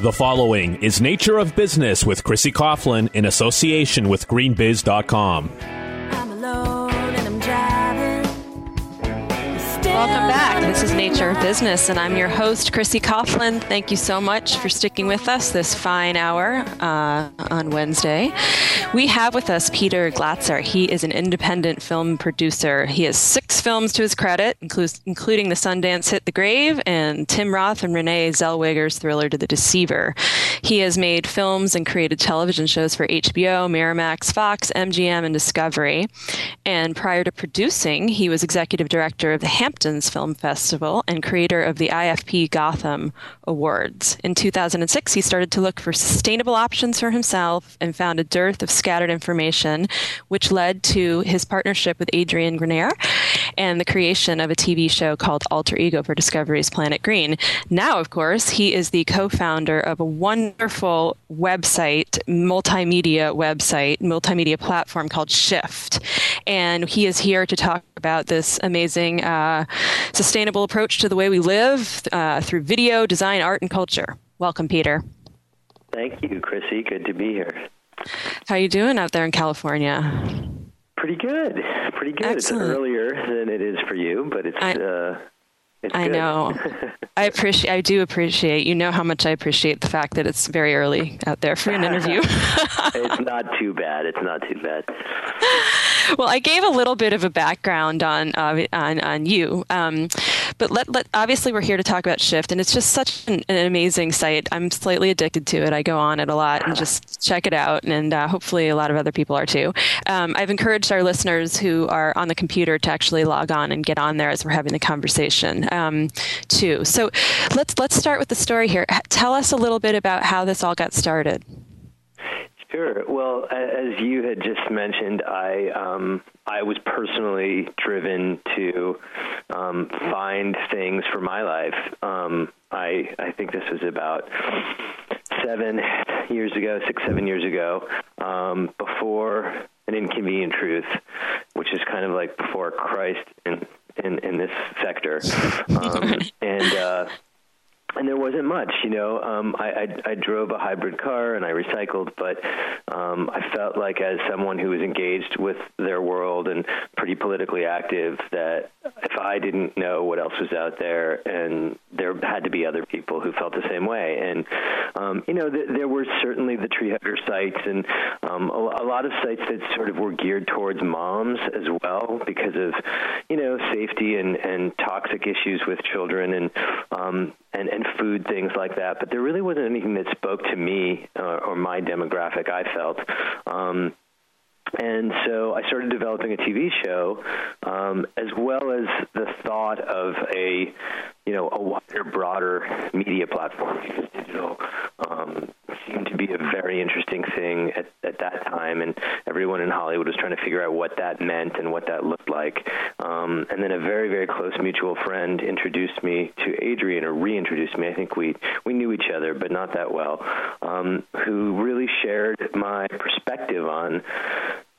The following is Nature of Business with Chrissy Coughlin in association with GreenBiz.com. Welcome back. This is Nature of Business, and I'm your host, Chrissy Coughlin. Thank you so much for sticking with us this fine hour uh, on Wednesday. We have with us Peter Glatzer. He is an independent film producer. He has six films to his credit, including the Sundance hit The Grave and Tim Roth and Renee Zellweger's thriller To the Deceiver. He has made films and created television shows for HBO, Miramax, Fox, MGM, and Discovery. And prior to producing, he was executive director of the Hampton Hamptons Film Festival and creator of the IFP Gotham Awards. In 2006, he started to look for sustainable options for himself and found a dearth of scattered information, which led to his partnership with Adrian Grenier and the creation of a TV show called Alter Ego for Discovery's Planet Green. Now, of course, he is the co founder of a wonderful website, multimedia website, multimedia platform called Shift. And he is here to talk about this amazing uh, sustainable approach to the way we live uh, through video, design, art, and culture. Welcome, Peter. Thank you, Chrissy. Good to be here. How are you doing out there in California? Pretty good. Pretty good. Excellent. It's earlier than it is for you, but it's. I, uh, it's I know. I appreciate. I do appreciate. You know how much I appreciate the fact that it's very early out there for an interview. it's not too bad. It's not too bad. well, I gave a little bit of a background on uh, on on you, um, but let, let obviously we're here to talk about Shift, and it's just such an, an, amazing site. I'm slightly addicted to it. I go on it a lot and just check it out, and uh, hopefully a lot of other people are too. Um, I've encouraged our listeners who are on the computer to actually log on and get on there as we're having the conversation um, too. So let's let's start with the story here. Tell us a little bit about how this all got started. Sure. Well, as you had just mentioned, I um, I was personally driven to um, find things for my life. Um, I I think this was about seven years ago, six seven years ago, um, before an inconvenient truth, which is kind of like before Christ in in, in this sector, um, and. Uh, and there wasn't much, you know. Um, I, I, I drove a hybrid car and I recycled, but um, I felt like as someone who was engaged with their world and pretty politically active, that if I didn't know what else was out there, and there had to be other people who felt the same way. And um, you know, th- there were certainly the tree hugger sites and um, a, a lot of sites that sort of were geared towards moms as well because of you know safety and and toxic issues with children and um, and, and food things like that. But there really wasn't anything that spoke to me uh, or my demographic. I felt. Um, and so I started developing a TV show, um, as well as the thought of a, you know, a wider, broader media platform digital um, seemed to be a very interesting thing at, at that time, and everyone in Hollywood was trying to figure out what that meant and what that looked like. Um, and then a very, very close mutual friend introduced me to Adrian, or reintroduced me. I think we we knew each other, but not that well. Um, who really shared my perspective on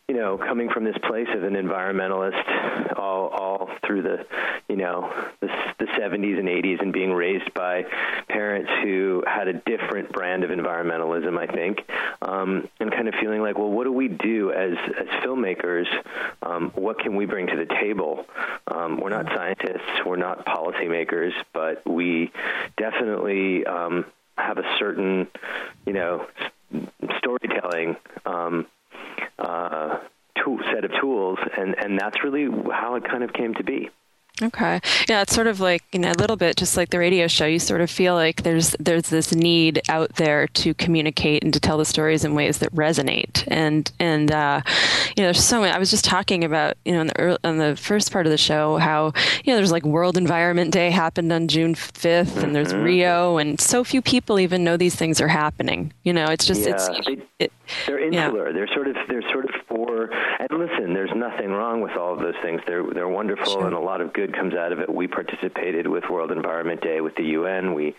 you know, coming from this place of an environmentalist all all through the, you know, the, the 70s and 80s and being raised by parents who had a different brand of environmentalism, I think, um, and kind of feeling like, well, what do we do as as filmmakers? Um, what can we bring to the table? Um, we're not scientists, we're not policymakers, but we definitely um, have a certain, you know, storytelling um, uh, tool, set of tools, and, and that's really how it kind of came to be. Okay. Yeah, it's sort of like you know a little bit just like the radio show. You sort of feel like there's there's this need out there to communicate and to tell the stories in ways that resonate. And and uh, you know, there's so many. I was just talking about you know in the early, in the first part of the show how you know there's like World Environment Day happened on June 5th, mm-hmm. and there's mm-hmm. Rio, and so few people even know these things are happening. You know, it's just yeah, it's it, they're insular. Yeah. They're sort of they're sort of for. And listen, there's nothing wrong with all of those things. They're they're wonderful, sure. and a lot of good comes out of it. We participated with World Environment Day with the UN. We,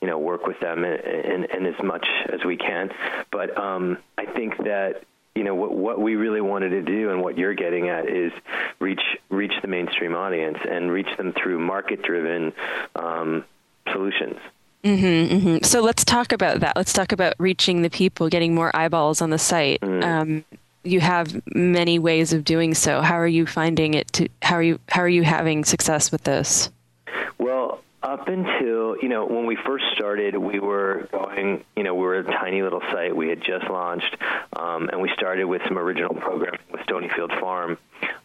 you know, work with them in, in, in as much as we can. But um, I think that you know what what we really wanted to do and what you're getting at is reach reach the mainstream audience and reach them through market driven um, solutions Mm-hmm, mm-hmm. So let's talk about that. Let's talk about reaching the people, getting more eyeballs on the site. Mm. Um, you have many ways of doing so. How are you finding it? To how are you how are you having success with this? Well, up until you know when we first started, we were going. You know, we were a tiny little site. We had just launched, um, and we started with some original programming with Stonyfield Farm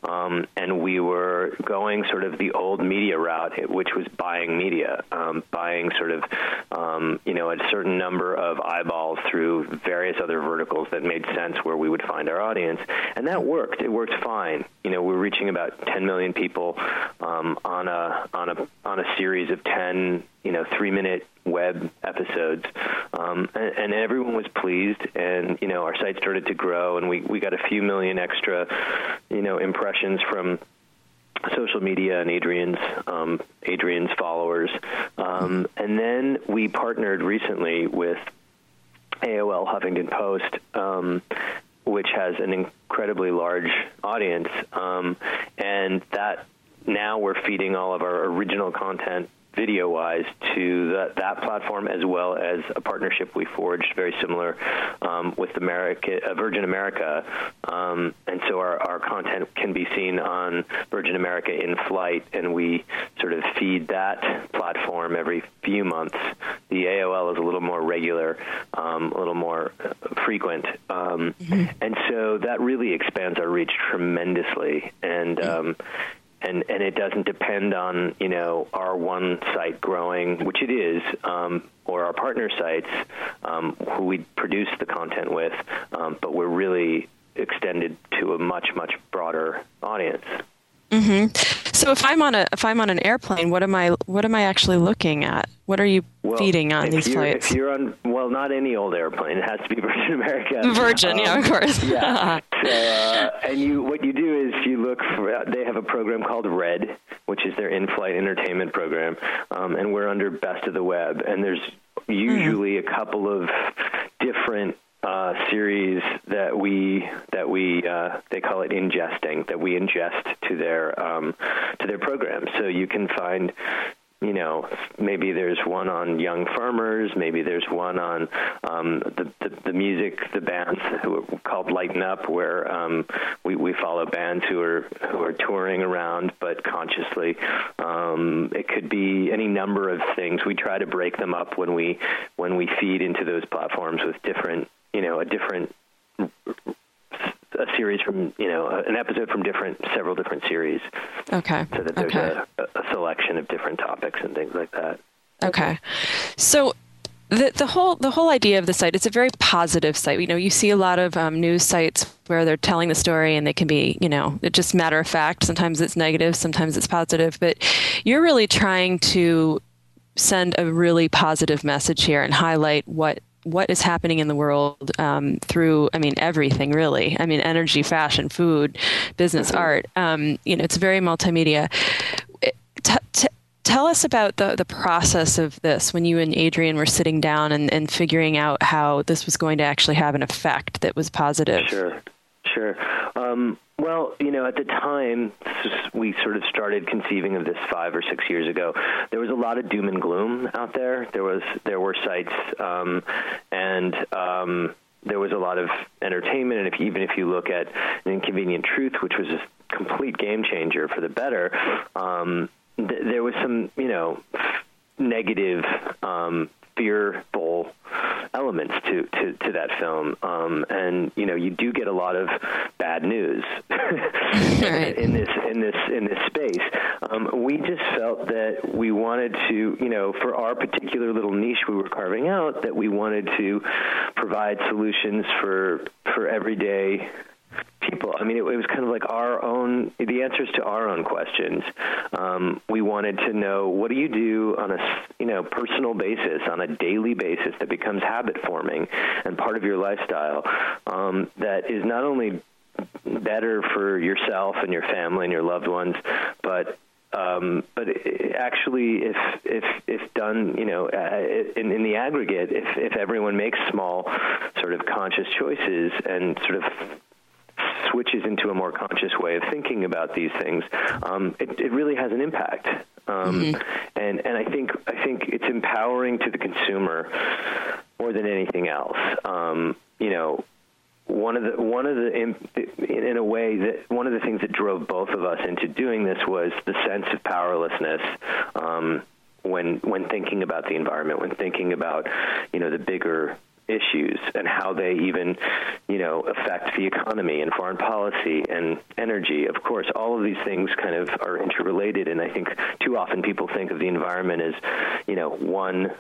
um, and we were going sort of the old media route, which was buying media, um, buying sort of, um, you know, a certain number of eyeballs through various other verticals that made sense where we would find our audience, and that worked. It worked fine. You know, we're reaching about 10 million people um, on a on a on a series of 10 you know three minute web episodes. Um, and, and, everyone was pleased and you know our site started to grow and we, we got a few million extra you know impressions from social media and Adrian's um, Adrian's followers. Um, and then we partnered recently with AOL Huffington Post um, which has an incredibly large audience. Um, and that now we're feeding all of our original content video wise to the, that platform as well as a partnership we forged very similar um, with America, uh, Virgin America. Um, and so our, our content can be seen on Virgin America in flight, and we sort of feed that platform every few months. The AOL is a little more regular, um, a little more uh, frequent. Um, mm-hmm. And so that really expands our reach tremendously. And, um, and and it doesn't depend on you know site growing, which it is, um, or our partner sites um, who we produce the content with, um, but we're really extended to a much much broader audience. Mm-hmm. So if I'm on a if I'm on an airplane, what am I what am I actually looking at? What are you well, feeding on these flights? If you're on well, not any old airplane. It has to be Virgin America. Virgin, um, yeah, of course. yeah. So, uh, and you what you do is you look for. They have a program called Red, which is their in-flight entertainment program, um, and we're under Best of the Web. And there's usually mm. a couple of different uh, series that we that we uh, they call it ingesting that we ingest to their um, to their program. So you can find you know, maybe there's one on young farmers, maybe there's one on um, the, the, the music, the bands called Lighten Up, where um, we, we follow bands who are who are touring around, but consciously. Um, it could be any number of things. We try to break them up when we when we feed into those platforms with different, you know, a different a series from you know an episode from different several different series. Okay. So that there's okay. a, a selection of different topics and things like that. Okay. So the the whole the whole idea of the site it's a very positive site. You know, you see a lot of um, news sites where they're telling the story and they can be you know just matter of fact. Sometimes it's negative, sometimes it's positive. But you're really trying to send a really positive message here and highlight what what is happening in the world um, through, I mean, everything really. I mean, energy, fashion, food, business, mm-hmm. art. Um, you know, it's very multimedia. T- t- tell us about the, the process of this when you and Adrian were sitting down and, and figuring out how this was going to actually have an effect that was positive. Sure, sure. Um, well, you know, at the time we sort of started conceiving of this five or six years ago, there was a lot of doom and gloom out there. There was there were sites, um, and um, there was a lot of entertainment. And if even if you look at Inconvenient Truth, which was a complete game changer for the better, um, th- there was some you know negative um, fearful elements to, to, to that film. Um, and you know, you do get a lot of bad news right. in this in this in this space. Um, we just felt that we wanted to, you know, for our particular little niche we were carving out, that we wanted to provide solutions for for everyday. I mean, it, it, was kind of like our own, the answers to our own questions. Um, we wanted to know what do you do on a, you know, personal basis, on a daily basis that becomes habit forming and part of your lifestyle um, that is not only better for yourself and your family and your loved ones, but um, but actually, if if if done, you know, uh, in, in the aggregate, if if everyone makes small, sort of conscious choices and sort of switches into a more conscious way of thinking about these things, um, it, it, really has an impact. Um, mm-hmm. And and I think I think it's empowering to the consumer more than anything else. Um, you know, one of the one of the in, in, a way that one of the things that drove both of us into doing this was the sense of powerlessness um, when when thinking about the environment, when thinking about you know the bigger issues and how they even, you know, affect the economy and foreign policy and energy. Of course, all of these things kind of are interrelated, and I think too often people think of the environment as, you know, one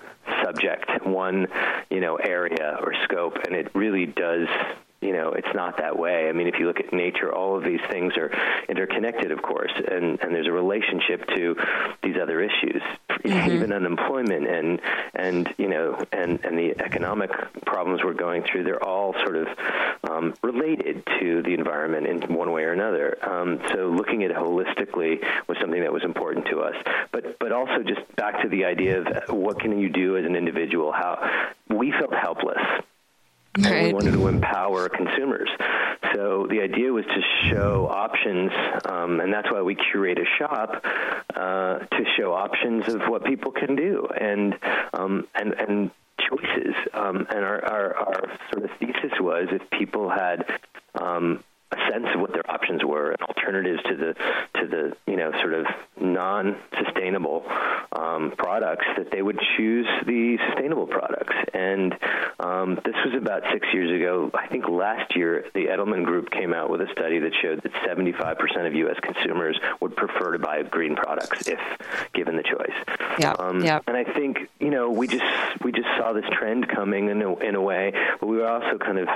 subject, one, you know, area or scope, and it really does you know, it's not that way. I mean, if you look at nature, all of these things are interconnected, of course, and, and there's a relationship to these other issues, mm-hmm. even unemployment and and you know and and the economic problems we're going through. They're all sort of um, related to the environment in one way or another. Um, so looking at it holistically was something that was important to us. But but also just back to the idea of what can you do as an individual? How we felt helpless Right. And we wanted to empower consumers. So the idea was to show options, um, and that's why we curate a shop uh, to show options of what people can do and um, and and choices. Um, and our, our, our sort of thesis was if people had um, a sense of what their options were and alternatives to the to the you know sort of non-sustainable um, products that they would choose the sustainable products. And um, this was about six years ago. I think last year the Edelman Group came out with a study that showed that 75% of U.S. consumers would prefer to buy green products if given the choice. Yeah um, yeah. and I think you know we just we just saw this trend coming in a, in a way but we were also kind of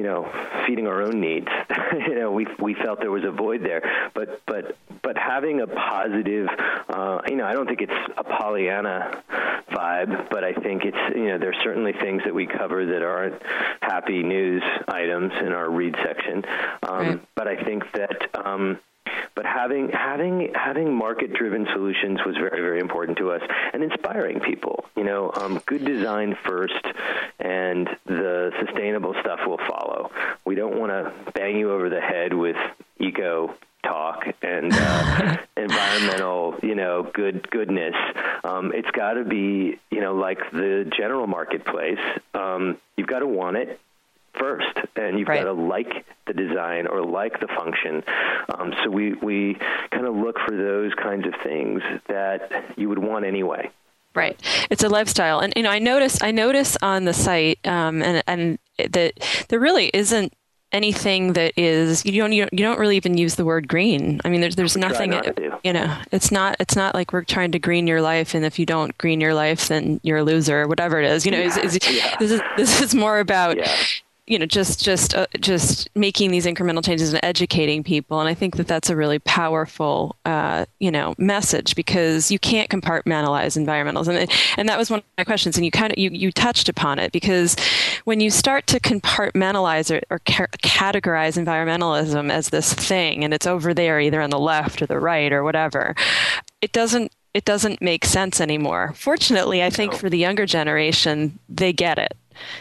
you know, feeding our own needs. you know, we we felt there was a void there, but but but having a positive, uh, you know, I don't think it's a Pollyanna vibe, but I think it's you know, there's certainly things that we cover that aren't happy news items in our read section, um, right. but I think that. Um, but having having having market driven solutions was very very important to us, and inspiring people. You know, um, good design first, and the sustainable stuff will follow. We don't want to bang you over the head with eco talk and uh, environmental, you know, good goodness. Um, it's got to be, you know, like the general marketplace. Um, you've got to want it first, and you've right. got to like the design or like the function. Um, so we we kind of look for those kinds of things that you would want anyway. Right, it's a lifestyle, and you know, I notice I notice on the site, um, and and that there really isn't anything that is you don't you don't, really even use the word green. I mean, there's there's we nothing. You know, it's not it's not like we're trying to green your life, and if you don't green your life, then you're a loser, or whatever it is. You know, yeah. it's, it's, yeah. this is this is more about yeah you know just just uh, just making these incremental changes and educating people and i think that that's a really powerful uh, you know message because you can't compartmentalize environmentalism and, and that was one of my questions and you kind of you, you touched upon it because when you start to compartmentalize or, or ca- categorize environmentalism as this thing and it's over there either on the left or the right or whatever it doesn't it doesn't make sense anymore. Fortunately, I think no. for the younger generation, they get it.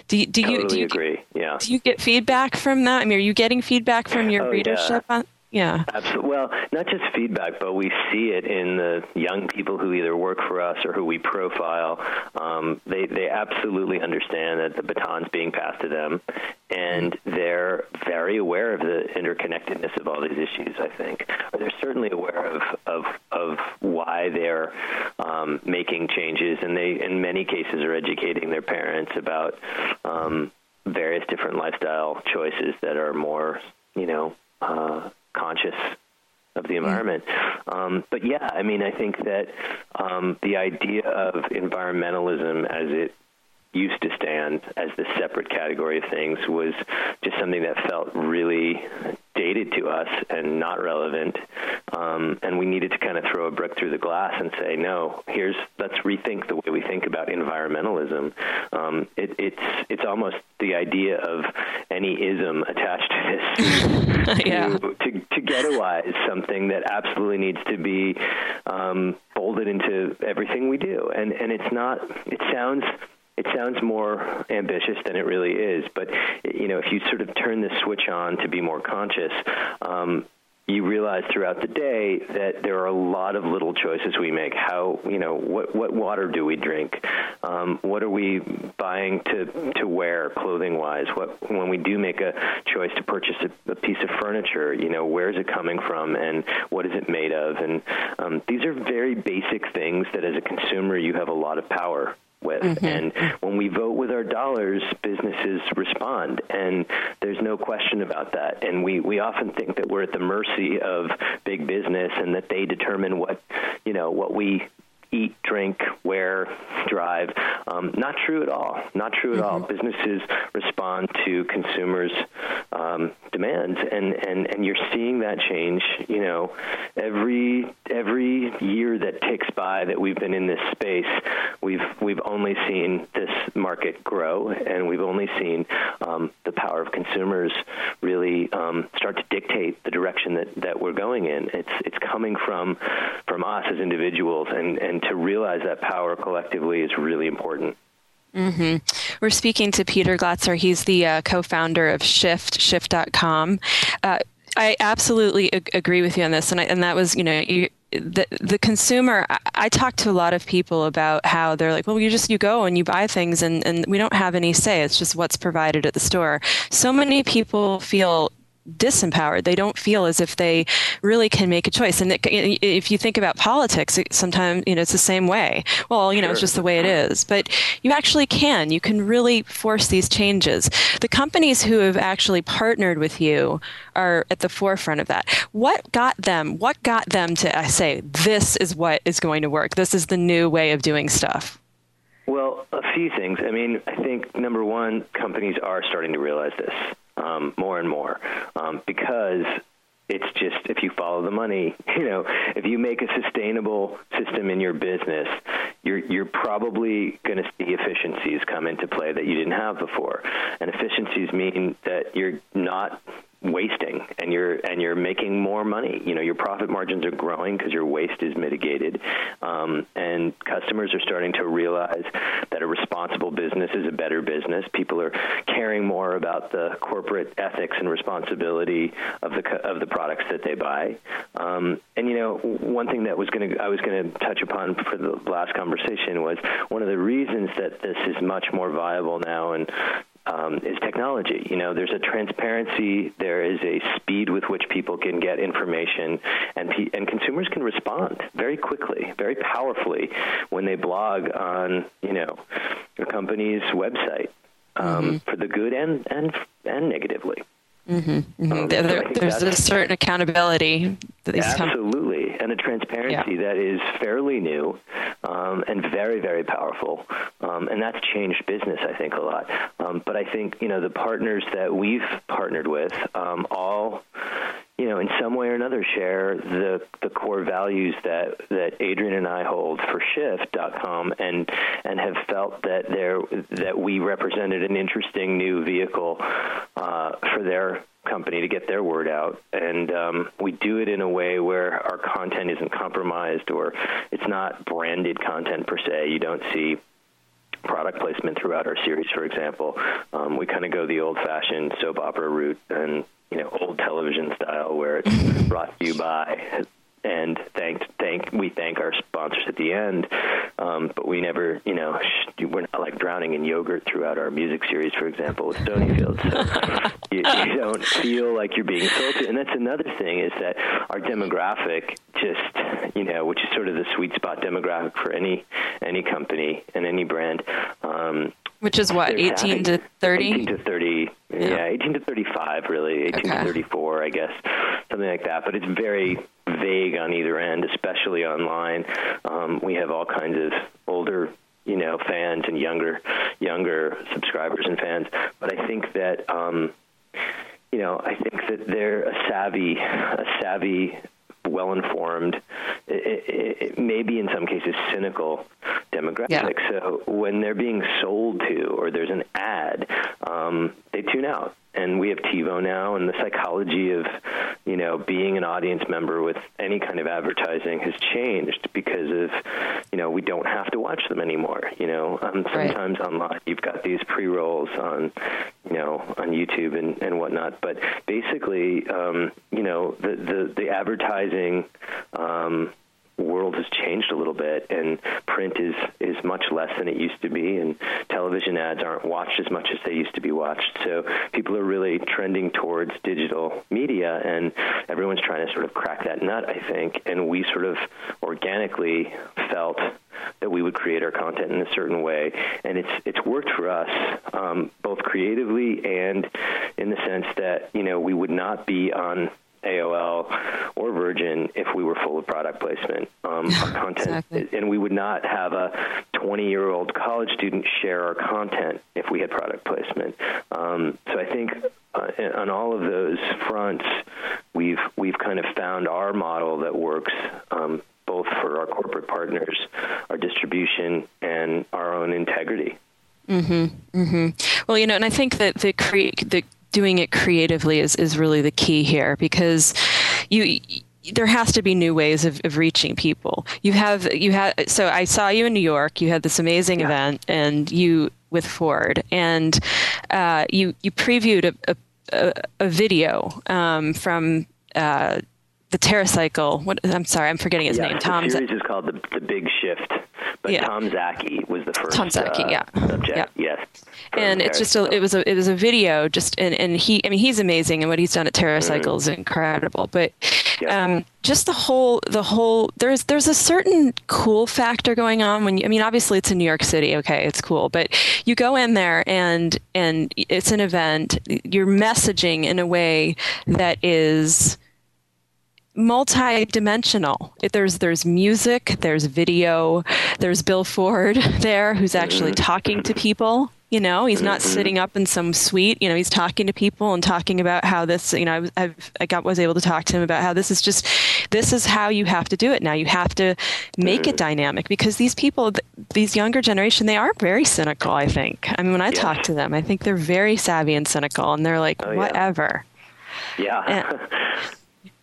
Do you, do totally you, do you agree? Yeah. Do you get feedback from that? I mean, are you getting feedback from your oh, readership? Yeah. On, yeah. Absolutely. Well, not just feedback, but we see it in the young people who either work for us or who we profile. Um, they they absolutely understand that the baton's being passed to them, and they're very aware of the interconnectedness of all these issues. I think they're certainly aware of of of why they're um, making changes, and they in many cases are educating their parents about um, various different lifestyle choices that are more, you know. Uh, conscious of the environment. Um, but yeah, I mean, I think that um, the idea of environmentalism as it used to stand as the separate category of things was just something that felt really dated to us and not relevant. Um, and we needed to kind of throw a brick through the glass and say, no, here's let's rethink the way we think about environmentalism. Um, it, it's it's almost the idea of any ism attached to this yeah. to, to, to ghettoize something that absolutely needs to be um, folded into everything we do. And and it's not. It sounds it sounds more ambitious than it really is. But you know, if you sort of turn the switch on to be more conscious, um, you realize throughout the day that there are a lot of little choices we make. How you know what what water do we drink? Um, what are we buying to to wear clothing wise? What when we do make a choice to purchase a, a piece of furniture, you know where is it coming from and what is it made of? And um, these are very basic things that as a consumer you have a lot of power with. Mm-hmm. And when we vote with our dollars, businesses respond. And there's no question about that. And we, we often think that we're at the mercy of big business and that they determine what, you know, what we eat, drink, wear, drive. Um, not true at all. Not true at mm-hmm. all. Businesses respond to consumers' um, demands, and, and, and you're seeing that change. You know, every every year that ticks by that we've been in this space, we've we've only seen this market grow, and we've only seen um, the power of consumers really um, start to dictate the direction that, that we're going in. It's it's coming from from us as individuals, and and to realize that power collectively is really important. Mm-hmm. We're speaking to Peter Glatzer. He's the uh, co-founder of Shift, Shift.com. Uh, I absolutely ag- agree with you on this, and I, and that was you know you, the the consumer. I, I talk to a lot of people about how they're like, well, you just you go and you buy things, and and we don't have any say. It's just what's provided at the store. So many people feel disempowered. They don't feel as if they really can make a choice. And it, if you think about politics, sometimes you know it's the same way. Well, you know, sure. it's just the way it is. But you actually can. You can really force these changes. The companies who have actually partnered with you are at the forefront of that. What got them? What got them to uh, say this is what is going to work? This is the new way of doing stuff. Well, a few things. I mean, I think number one, companies are starting to realize this um, more and more um, because it's just if you follow the money, you know, if you make a sustainable system in your business, you're you're probably going to see efficiencies come into play that you didn't have before. And efficiencies mean that you're not wasting and you're and you're making more money. You know your profit margins are growing because your waste is mitigated. Um, and customers are starting to realize that a responsible business is a better business. People are caring more about the corporate ethics and responsibility of the of the products that they buy. Um, and you know one thing that was going to I was going to touch upon for the last conversation was one of the reasons that this is much more viable now and um, is technology. You know, there's a transparency, there is a speed with which people can get information, and pe- and consumers can respond very quickly, very powerfully when they blog on you know a company's website um, mm-hmm. for the good and and and negatively. Mm-hmm, mm-hmm. Um, there, so there's a certain accountability. that these absolutely, and a transparency yeah. that is fairly new um, and very, very powerful. Um, and that's changed business, I think, a lot. Um, but I think you know the partners that we've partnered with um, all you know, in some way or another, share the the core values that that Adrian and I hold for Shift.com, and and have felt that there that we represented an interesting new vehicle uh, for their company to get their word out, and um, we do it in a way where our content isn't compromised or it's not branded content per se. You don't see product placement throughout our series, for example. Um, we kind of go the old-fashioned soap opera route and you know old television style where it's brought to you by and thanked thank we thank our sponsors at the end um, but we never you know sh- we're not like drowning in yogurt throughout our music series for example with Stonyfield so you, you don't feel like you're being sold to and that's another thing is that our demographic just you know which is sort of the sweet spot demographic for any any company and any brand um, which is what, 18 to 30? 18 to 30. Yeah. yeah. 18 to 35, really. 18 okay. to 34, I guess. Something like that. But it's very vague on either end, especially online. Um, we have all kinds of older you know fans and younger younger subscribers and fans but i think that um you know i think that they're a savvy a savvy well informed, maybe in some cases cynical demographic. Yeah. So when they're being sold to or there's an ad, um, they tune out. And we have TiVo now, and the psychology of, you know, being an audience member with any kind of advertising has changed because of, you know, we don't have to watch them anymore. You know, um, sometimes right. online you've got these pre rolls on, you know, on YouTube and, and whatnot. But basically, um, you know, the the, the advertising. Um, world has changed a little bit and print is is much less than it used to be and television ads aren't watched as much as they used to be watched. So people are really trending towards digital media and everyone's trying to sort of crack that nut I think. And we sort of organically felt that we would create our content in a certain way, and it's it's worked for us um, both creatively and in the sense that you know we would not be on AOL or Virgin if we were full of product placement. Um, our content, exactly. and we would not have a 20 year old college student share our content if we had product placement. Um, so I think uh, on all of those fronts, we've we've kind of found our model that works. Um, both for our corporate partners, our distribution, and our own integrity. Mm-hmm. Mm-hmm. Well, you know, and I think that the cre- the doing it creatively is, is really the key here because you there has to be new ways of, of reaching people. You have you had so I saw you in New York. You had this amazing yeah. event, and you with Ford, and uh, you you previewed a a, a video um, from. Uh, the TerraCycle. What I'm sorry, I'm forgetting his yeah, name. Tom. The series is called the the Big Shift. But yeah. Tom Szaky was the first. Tom Szaky, uh, yeah, subject. Yeah. Yes. And it's just a, it was a it was a video just and, and he I mean he's amazing and what he's done at TerraCycle mm-hmm. is incredible. But um, just the whole the whole there's there's a certain cool factor going on when you, I mean obviously it's in New York City okay it's cool but you go in there and and it's an event you're messaging in a way that is multi-dimensional. There's there's music, there's video, there's Bill Ford there who's actually mm-hmm. talking to people. You know, he's not mm-hmm. sitting up in some suite. You know, he's talking to people and talking about how this. You know, I, I've, I got was able to talk to him about how this is just, this is how you have to do it now. You have to make it mm-hmm. dynamic because these people, these younger generation, they are very cynical. I think. I mean, when I yeah. talk to them, I think they're very savvy and cynical, and they're like, oh, whatever. Yeah. And,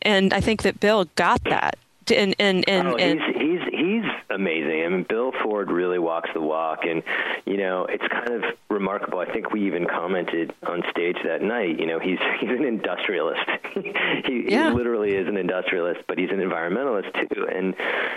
and I think that Bill got that. And and and, oh, and he's, he's he's amazing. I mean, Bill Ford really walks the walk, and you know, it's kind of remarkable. I think we even commented on stage that night. You know, he's he's an industrialist. he, yeah. he literally is an industrialist, but he's an environmentalist too. And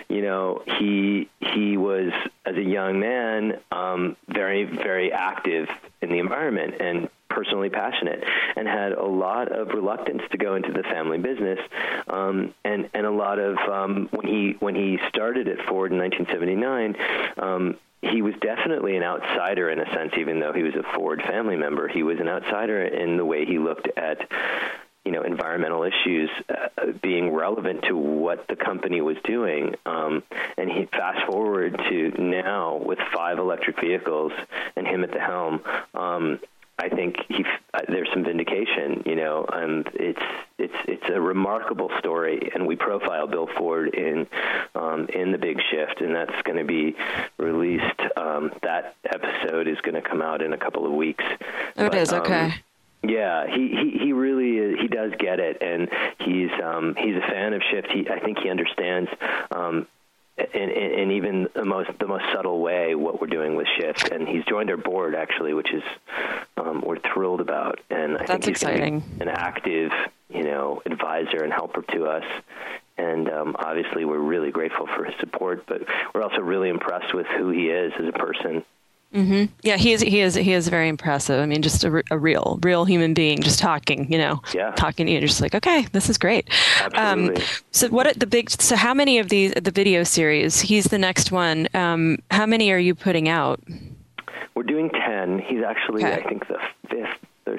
you know, he he was as a young man um, very very active in the environment and personally passionate and had a lot of reluctance to go into the family business. Um, and and a lot of um, when he when he started at Ford in 1979 um, he was definitely an outsider in a sense even though he was a Ford family member. He was an outsider in the way he looked at you know environmental issues uh, being relevant to what the company was doing. Um, and he fast forward to now with five electric vehicles and him at the helm um, I think he, uh, there's some vindication, you know, and it's it's it's a remarkable story, and we profile Bill Ford in um, in the Big Shift, and that's going to be released. Um, that episode is going to come out in a couple of weeks. Oh, but, it is okay. Um, yeah, he, he he really is, he does get it, and he's um, he's a fan of Shift. He I think he understands um, in, in, in, even the most the most subtle way what we're doing with Shift. And he's joined our board actually, which is um, we're thrilled about. And I That's think he's exciting. an active, you know, advisor and helper to us. And um, obviously, we're really grateful for his support, but we're also really impressed with who he is as a person. Mm-hmm. Yeah, he is. He is. He is very impressive. I mean, just a, a real, real human being, just talking. You know, yeah. talking to you, just like, okay, this is great. Absolutely. Um, so, what the big? So, how many of these the video series? He's the next one. Um, how many are you putting out? We're doing ten. He's actually, okay. I think, the fifth or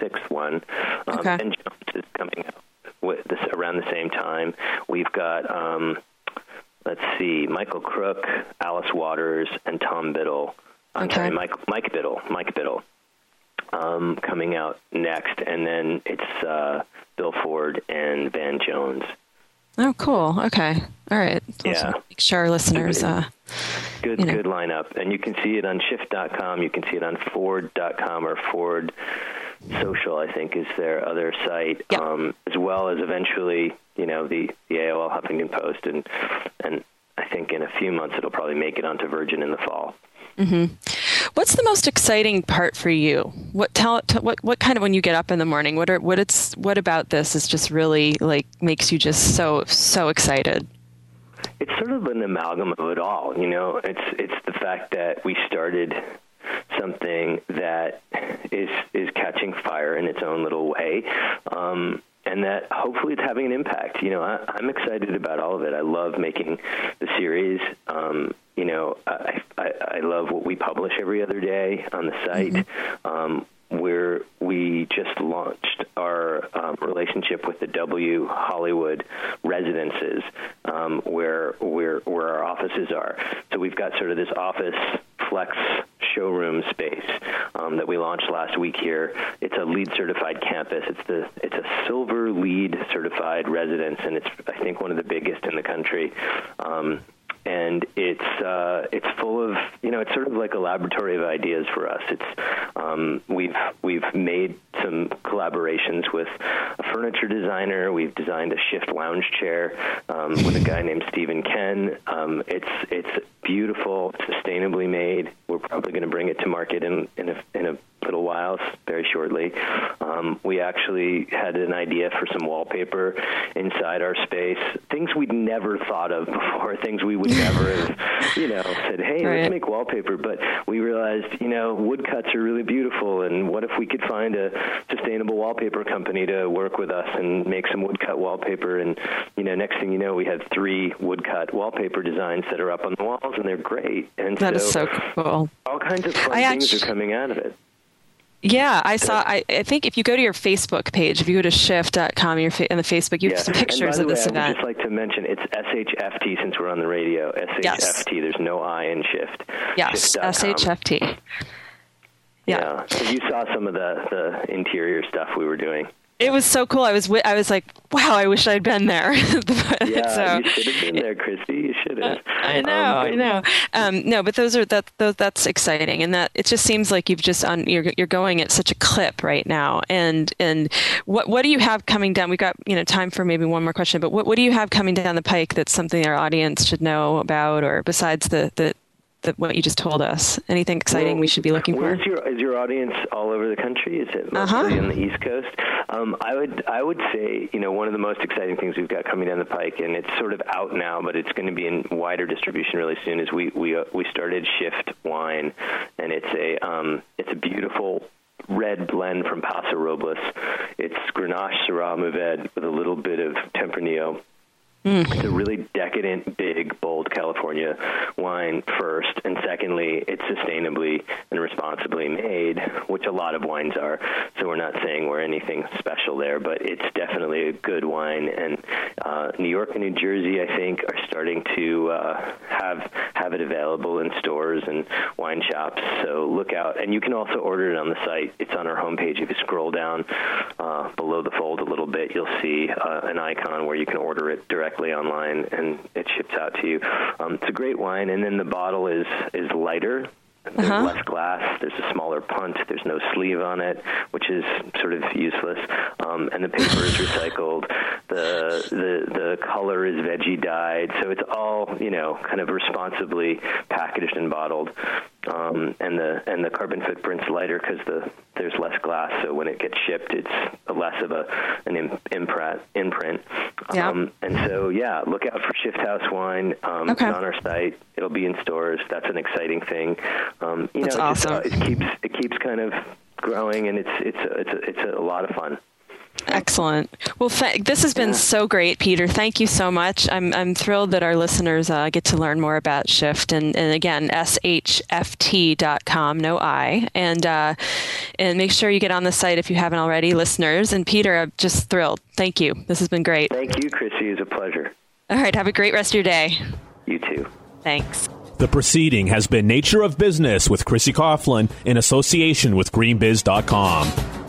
sixth one. Um, okay. Van Jones is coming out with this around the same time. We've got. Let's see, Michael Crook, Alice Waters, and Tom Biddle. I'm okay. sorry, Mike, Mike Biddle. Mike Biddle. Um, coming out next, and then it's uh, Bill Ford and Van Jones. Oh, cool. Okay. All right. Yeah. Make sure our listeners. Uh, good, you know. good lineup, and you can see it on Shift.com. You can see it on Ford.com or Ford Social. I think is their other site, um, as well as eventually, you know, the the AOL Huffington Post, and and I think in a few months it'll probably make it onto Virgin in the fall. Mm-hmm. What's the most exciting part for you? What tell what what kind of when you get up in the morning? What are what it's what about this is just really like makes you just so so excited? It's sort of an amalgam of it all. You know, it's it's the fact that we started something that is is catching fire in its own little way. Um, and that hopefully it's having an impact. You know, I, am excited about all of it. I love making the series. Um, you know, I, I, I love what we publish every other day on the site. Mm-hmm. Um, where we just launched our um, relationship with the W Hollywood residences, um, where where where our offices are. So we've got sort of this office flex showroom space um, that we launched last week here. It's a LEED certified campus. It's the it's a silver LEED certified residence, and it's I think one of the biggest in the country. Um, and it's uh, it's full of you know it's sort of like a laboratory of ideas for us. It's um, we've we've made some collaborations with a furniture designer. We've designed a shift lounge chair um, with a guy named Stephen Kenn. Um, it's it's beautiful, sustainably made. We're probably going to bring it to market in in a, in a little while, very shortly. Um, we actually had an idea for some wallpaper inside our space, things we'd never thought of before, things we would never have, you know, said, hey, right. let's make wallpaper. But we realized, you know, woodcuts are really beautiful, and what if we could find a sustainable wallpaper company to work with us and make some woodcut wallpaper? And, you know, next thing you know, we had three woodcut wallpaper designs that are up on the walls, and they're great. And that so, is so cool. All kinds of fun I things actually, are coming out of it. Yeah, I saw. I, I, think if you go to your Facebook page, if you go to shift.com your fa- in the Facebook, you yeah. have some pictures of this way, event. I would just like to mention it's SHFT since we're on the radio. SHFT. Yes. There's no I in shift. Yes, SHFT. Yeah. yeah. So you saw some of the the interior stuff we were doing. It was so cool. I was I was like, wow, I wish I'd been there. yeah, so, you should have been there, Chrissy. You should have. I know, um, I know. Um, no, but those are that those, that's exciting, and that it just seems like you've just on you're you're going at such a clip right now. And and what what do you have coming down? We've got you know time for maybe one more question, but what what do you have coming down the pike that's something our audience should know about, or besides the the the, what you just told us? Anything exciting well, we should be looking for? Your, is your audience all over the country? Is it mostly uh-huh. on the East Coast? Um, I would I would say you know one of the most exciting things we've got coming down the pike, and it's sort of out now, but it's going to be in wider distribution really soon. Is we we uh, we started Shift Wine, and it's a um, it's a beautiful red blend from Paso Robles. It's Grenache Syrah Mourvedre with a little bit of Tempranillo Mm. It's a really decadent, big, bold California wine, first. And secondly, it's sustainably and responsibly made, which a lot of wines are. So we're not saying we're anything special there, but it's definitely a good wine. And uh, New York and New Jersey, I think, are starting to uh, have have it available in stores and wine shops. So look out. And you can also order it on the site. It's on our homepage. If you scroll down uh, below the fold a little bit, you'll see uh, an icon where you can order it directly directly online, and it ships out to you. Um, it's a great wine, and then the bottle is is lighter. There's uh-huh. less glass. There's a smaller punt. There's no sleeve on it, which is sort of useless. Um, and the paper is recycled. The the the color is veggie dyed. So it's all you know, kind of responsibly packaged and bottled um, and the and the carbon footprint's lighter because the there's less glass, so when it gets shipped, it's less of a an imprint. imprint. Yeah. Um, and so yeah, look out for Shift House Wine. Um, okay. It's on our site. It'll be in stores. That's an exciting thing. Um, you That's know, awesome. Just, uh, it keeps it keeps kind of growing, and it's it's a, it's a, it's a lot of fun. Excellent. Well, th- this has been yeah. so great, Peter. Thank you so much. I'm, I'm thrilled that our listeners uh, get to learn more about Shift. And, and again, shft.com, no I. And, uh, and make sure you get on the site if you haven't already, listeners. And Peter, I'm just thrilled. Thank you. This has been great. Thank you, Chrissy. It's a pleasure. All right. Have a great rest of your day. You too. Thanks. The proceeding has been Nature of Business with Chrissy Coughlin in association with GreenBiz.com.